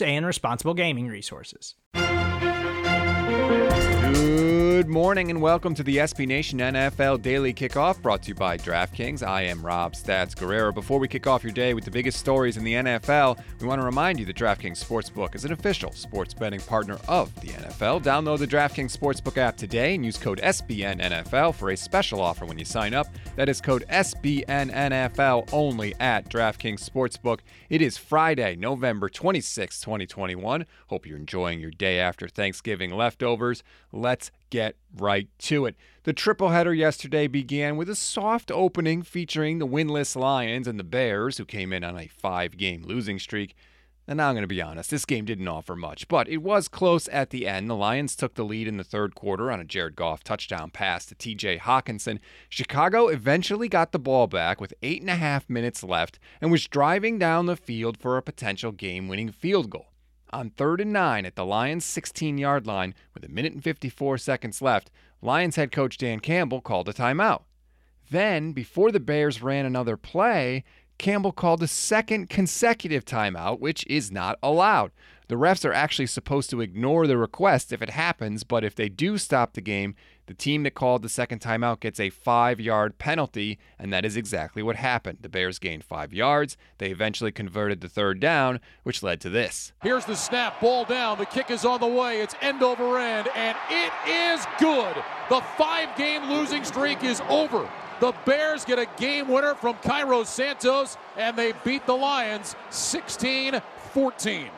and responsible gaming resources. Good morning and welcome to the SB Nation NFL Daily Kickoff brought to you by DraftKings. I am Rob Stats Guerrera. Before we kick off your day with the biggest stories in the NFL, we want to remind you that DraftKings Sportsbook is an official sports betting partner of the NFL. Download the DraftKings Sportsbook app today and use code SBNNFL for a special offer when you sign up. That is code SBNNFL only at DraftKings Sportsbook. It is Friday, November 26, 2021. Hope you're enjoying your day after Thanksgiving leftovers. Let's get right to it. The tripleheader yesterday began with a soft opening featuring the winless Lions and the Bears, who came in on a five game losing streak. And I'm going to be honest, this game didn't offer much, but it was close at the end. The Lions took the lead in the third quarter on a Jared Goff touchdown pass to TJ Hockenson. Chicago eventually got the ball back with eight and a half minutes left and was driving down the field for a potential game winning field goal. On third and nine at the Lions' 16 yard line with a minute and 54 seconds left, Lions head coach Dan Campbell called a timeout. Then, before the Bears ran another play, Campbell called a second consecutive timeout, which is not allowed. The refs are actually supposed to ignore the request if it happens, but if they do stop the game, the team that called the second timeout gets a five yard penalty, and that is exactly what happened. The Bears gained five yards. They eventually converted the third down, which led to this. Here's the snap, ball down. The kick is on the way. It's end over end, and it is good. The five game losing streak is over. The Bears get a game winner from Cairo Santos, and they beat the Lions 16 14.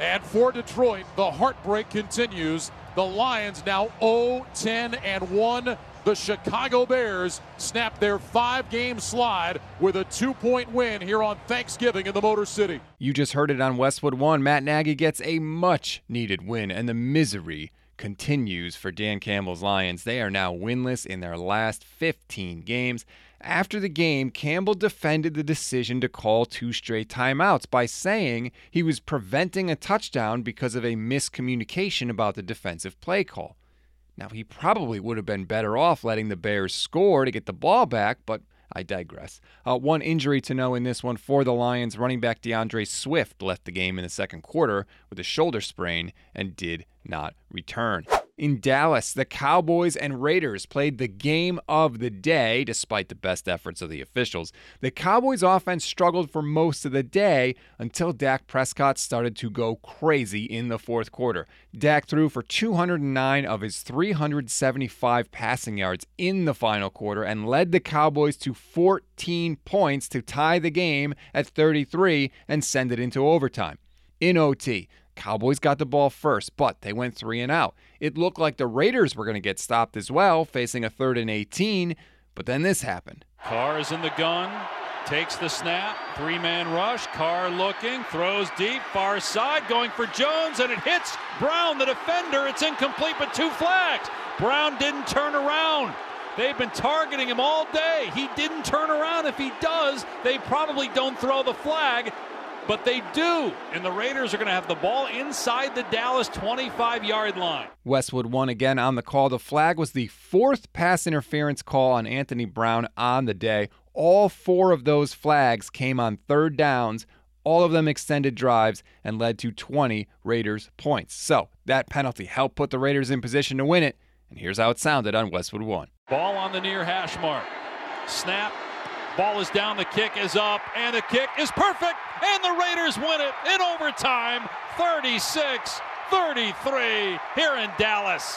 And for Detroit, the heartbreak continues. The Lions now 0 10 and 1. The Chicago Bears snap their five game slide with a two point win here on Thanksgiving in the Motor City. You just heard it on Westwood One. Matt Nagy gets a much needed win, and the misery continues for Dan Campbell's Lions. They are now winless in their last 15 games. After the game, Campbell defended the decision to call two straight timeouts by saying he was preventing a touchdown because of a miscommunication about the defensive play call. Now, he probably would have been better off letting the Bears score to get the ball back, but I digress. Uh, one injury to know in this one for the Lions running back D'Andre Swift left the game in the second quarter with a shoulder sprain and did not return in Dallas, the Cowboys and Raiders played the game of the day despite the best efforts of the officials. The Cowboys offense struggled for most of the day until Dak Prescott started to go crazy in the fourth quarter. Dak threw for 209 of his 375 passing yards in the final quarter and led the Cowboys to 14 points to tie the game at 33 and send it into overtime. In OT, Cowboys got the ball first, but they went three and out. It looked like the Raiders were going to get stopped as well, facing a third and 18, but then this happened. Carr is in the gun, takes the snap, three man rush. Carr looking, throws deep, far side, going for Jones, and it hits Brown, the defender. It's incomplete, but two flags. Brown didn't turn around. They've been targeting him all day. He didn't turn around. If he does, they probably don't throw the flag but they do. And the Raiders are going to have the ball inside the Dallas 25 yard line. Westwood One again on the call. The flag was the fourth pass interference call on Anthony Brown on the day. All four of those flags came on third downs. All of them extended drives and led to 20 Raiders points. So that penalty helped put the Raiders in position to win it. And here's how it sounded on Westwood 1. Ball on the near hash mark. Snap, Ball is down, the kick is up, and the kick is perfect, and the Raiders win it in overtime 36 33 here in Dallas.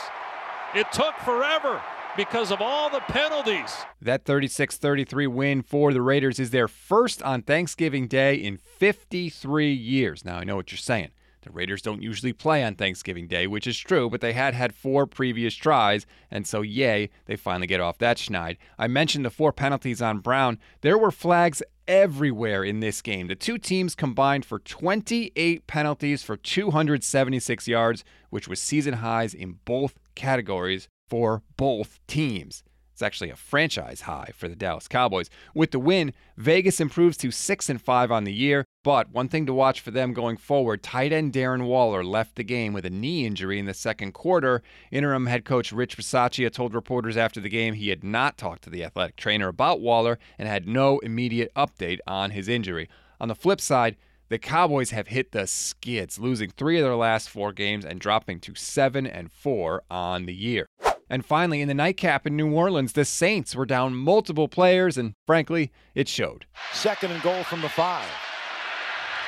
It took forever because of all the penalties. That 36 33 win for the Raiders is their first on Thanksgiving Day in 53 years. Now, I know what you're saying. The Raiders don't usually play on Thanksgiving Day, which is true, but they had had four previous tries, and so yay, they finally get off that schneid. I mentioned the four penalties on Brown. There were flags everywhere in this game. The two teams combined for 28 penalties for 276 yards, which was season highs in both categories for both teams. It's actually a franchise high for the Dallas Cowboys. With the win, Vegas improves to 6 and 5 on the year, but one thing to watch for them going forward, tight end Darren Waller left the game with a knee injury in the second quarter. Interim head coach Rich Bisaccia told reporters after the game he had not talked to the athletic trainer about Waller and had no immediate update on his injury. On the flip side, the Cowboys have hit the skids, losing 3 of their last 4 games and dropping to 7 and 4 on the year. And finally, in the nightcap in New Orleans, the Saints were down multiple players, and frankly, it showed. Second and goal from the five.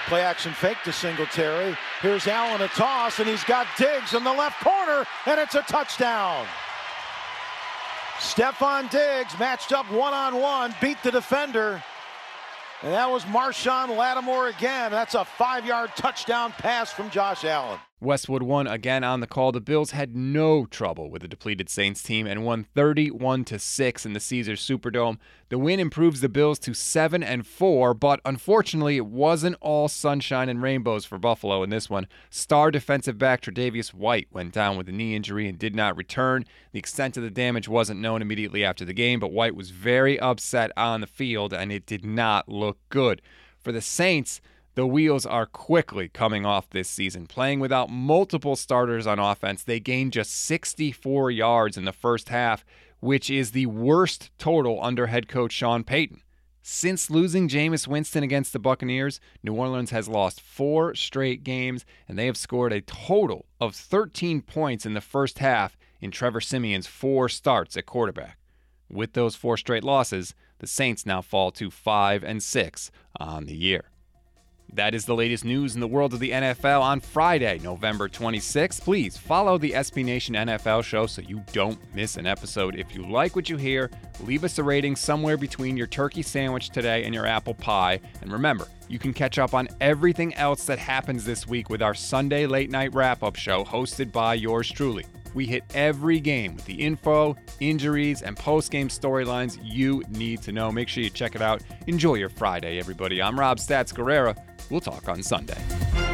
Play action fake to Singletary. Here's Allen a toss, and he's got Diggs in the left corner, and it's a touchdown. Stefon Diggs matched up one on one, beat the defender. And that was Marshon Lattimore again. That's a five yard touchdown pass from Josh Allen. Westwood One again on the call. The Bills had no trouble with the depleted Saints team and won 31 to 6 in the Caesars Superdome. The win improves the Bills to 7 and 4, but unfortunately it wasn't all sunshine and rainbows for Buffalo in this one. Star defensive back Tre'Davious White went down with a knee injury and did not return. The extent of the damage wasn't known immediately after the game, but White was very upset on the field and it did not look good. For the Saints, the wheels are quickly coming off this season. Playing without multiple starters on offense, they gained just 64 yards in the first half, which is the worst total under head coach Sean Payton. Since losing Jameis Winston against the Buccaneers, New Orleans has lost four straight games, and they have scored a total of 13 points in the first half in Trevor Siemian's four starts at quarterback. With those four straight losses, the Saints now fall to 5 and 6 on the year. That is the latest news in the world of the NFL on Friday, November 26th. Please follow the SB Nation NFL show so you don't miss an episode. If you like what you hear, leave us a rating somewhere between your turkey sandwich today and your apple pie. And remember, you can catch up on everything else that happens this week with our Sunday late night wrap up show hosted by yours truly. We hit every game with the info, injuries, and post game storylines you need to know. Make sure you check it out. Enjoy your Friday, everybody. I'm Rob Stats Guerrera. We'll talk on Sunday.